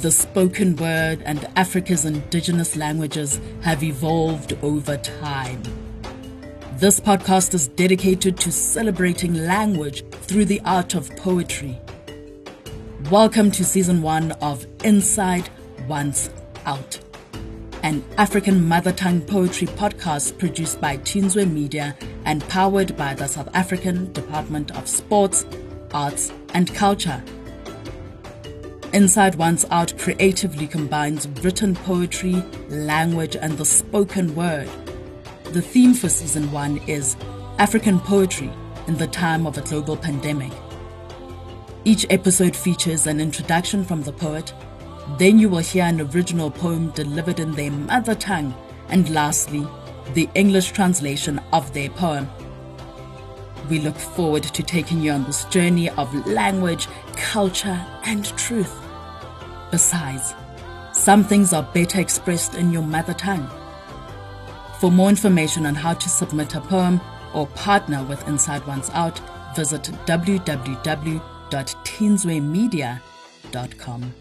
the spoken word and Africa's indigenous languages have evolved over time. This podcast is dedicated to celebrating language through the art of poetry. Welcome to season one of Inside Wants Out, an African mother tongue poetry podcast produced by Tinzwe Media and powered by the South African Department of Sports, Arts and Culture. Inside Wants Out creatively combines written poetry, language, and the spoken word. The theme for season one is African poetry in the time of a global pandemic. Each episode features an introduction from the poet, then you will hear an original poem delivered in their mother tongue, and lastly, the English translation of their poem. We look forward to taking you on this journey of language, culture, and truth. Besides, some things are better expressed in your mother tongue. For more information on how to submit a poem or partner with Inside Wants Out, visit www.tinzwemedia.com.